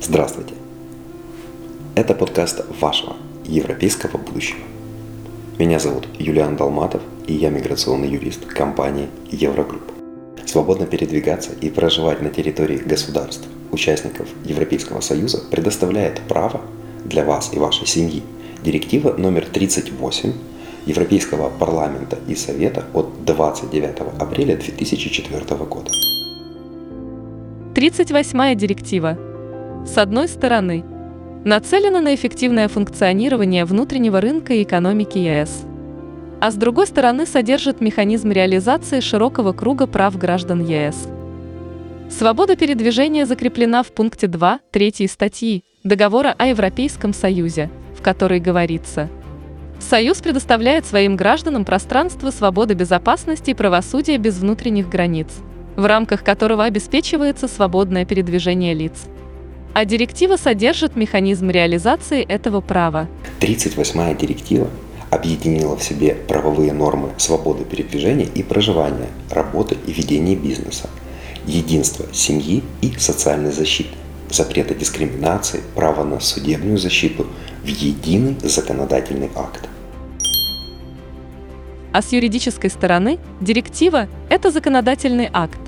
Здравствуйте! Это подкаст вашего европейского будущего. Меня зовут Юлиан Долматов, и я миграционный юрист компании Еврогрупп. Свободно передвигаться и проживать на территории государств, участников Европейского Союза предоставляет право для вас и вашей семьи директива номер 38 Европейского парламента и Совета от 29 апреля 2004 года. 38 директива с одной стороны, нацелена на эффективное функционирование внутреннего рынка и экономики ЕС, а с другой стороны содержит механизм реализации широкого круга прав граждан ЕС. Свобода передвижения закреплена в пункте 2 3 статьи Договора о Европейском Союзе, в которой говорится Союз предоставляет своим гражданам пространство свободы безопасности и правосудия без внутренних границ, в рамках которого обеспечивается свободное передвижение лиц а директива содержит механизм реализации этого права. 38-я директива объединила в себе правовые нормы свободы передвижения и проживания, работы и ведения бизнеса, единство семьи и социальной защиты, запрета дискриминации, право на судебную защиту в единый законодательный акт. А с юридической стороны директива – это законодательный акт,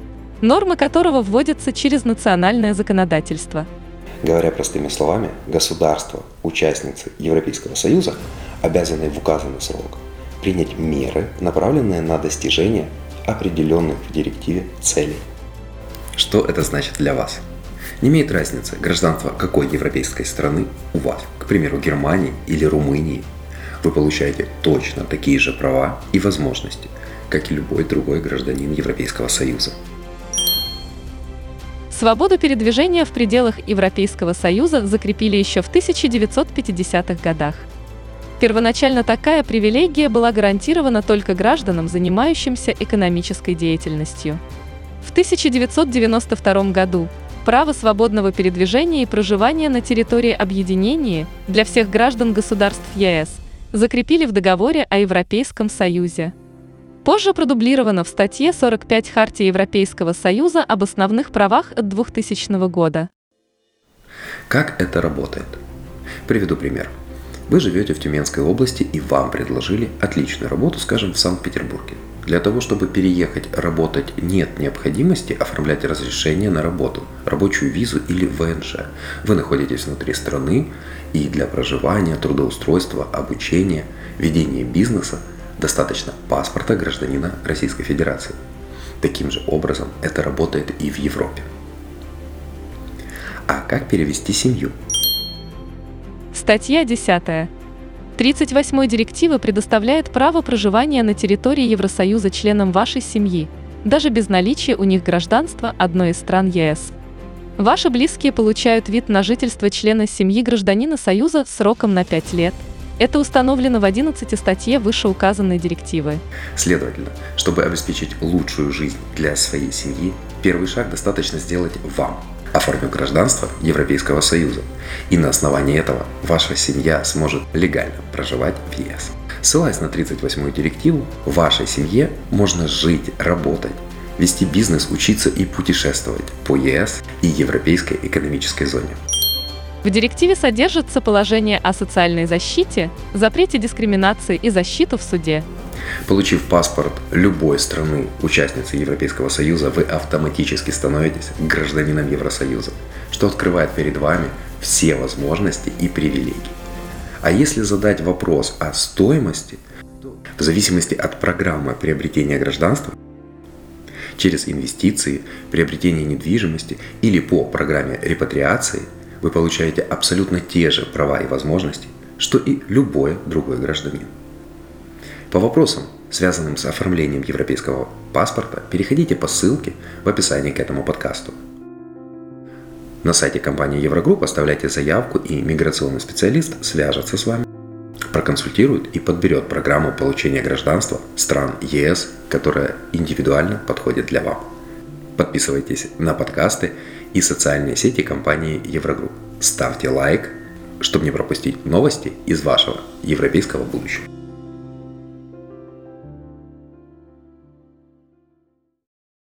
нормы которого вводятся через национальное законодательство – Говоря простыми словами, государства, участницы Европейского Союза обязаны в указанный срок принять меры, направленные на достижение определенных в директиве целей. Что это значит для вас? Не имеет разницы, гражданство какой европейской страны у вас, к примеру, Германии или Румынии. Вы получаете точно такие же права и возможности, как и любой другой гражданин Европейского Союза. Свободу передвижения в пределах Европейского Союза закрепили еще в 1950-х годах. Первоначально такая привилегия была гарантирована только гражданам, занимающимся экономической деятельностью. В 1992 году право свободного передвижения и проживания на территории объединения для всех граждан государств ЕС закрепили в договоре о Европейском Союзе. Позже продублировано в статье 45 Хартии Европейского Союза об основных правах от 2000 года. Как это работает? Приведу пример. Вы живете в Тюменской области и вам предложили отличную работу, скажем, в Санкт-Петербурге. Для того, чтобы переехать работать, нет необходимости оформлять разрешение на работу, рабочую визу или ВНЖ. Вы находитесь внутри страны и для проживания, трудоустройства, обучения, ведения бизнеса достаточно паспорта гражданина Российской Федерации. Таким же образом это работает и в Европе. А как перевести семью? Статья 10. 38 директива предоставляет право проживания на территории Евросоюза членам вашей семьи, даже без наличия у них гражданства одной из стран ЕС. Ваши близкие получают вид на жительство члена семьи гражданина Союза сроком на 5 лет – это установлено в 11 статье вышеуказанной директивы. Следовательно, чтобы обеспечить лучшую жизнь для своей семьи, первый шаг достаточно сделать вам. Оформив гражданство Европейского Союза. И на основании этого ваша семья сможет легально проживать в ЕС. Ссылаясь на 38-ю директиву, вашей семье можно жить, работать, вести бизнес, учиться и путешествовать по ЕС и Европейской экономической зоне. В директиве содержится положение о социальной защите, запрете дискриминации и защиту в суде. Получив паспорт любой страны, участницы Европейского Союза, вы автоматически становитесь гражданином Евросоюза, что открывает перед вами все возможности и привилегии. А если задать вопрос о стоимости, в зависимости от программы приобретения гражданства, через инвестиции, приобретение недвижимости или по программе репатриации – вы получаете абсолютно те же права и возможности, что и любой другой гражданин. По вопросам, связанным с оформлением европейского паспорта, переходите по ссылке в описании к этому подкасту. На сайте компании Еврогрупп оставляйте заявку, и миграционный специалист свяжется с вами, проконсультирует и подберет программу получения гражданства стран ЕС, которая индивидуально подходит для вас. Подписывайтесь на подкасты и социальные сети компании Еврогрупп. Ставьте лайк, чтобы не пропустить новости из вашего европейского будущего.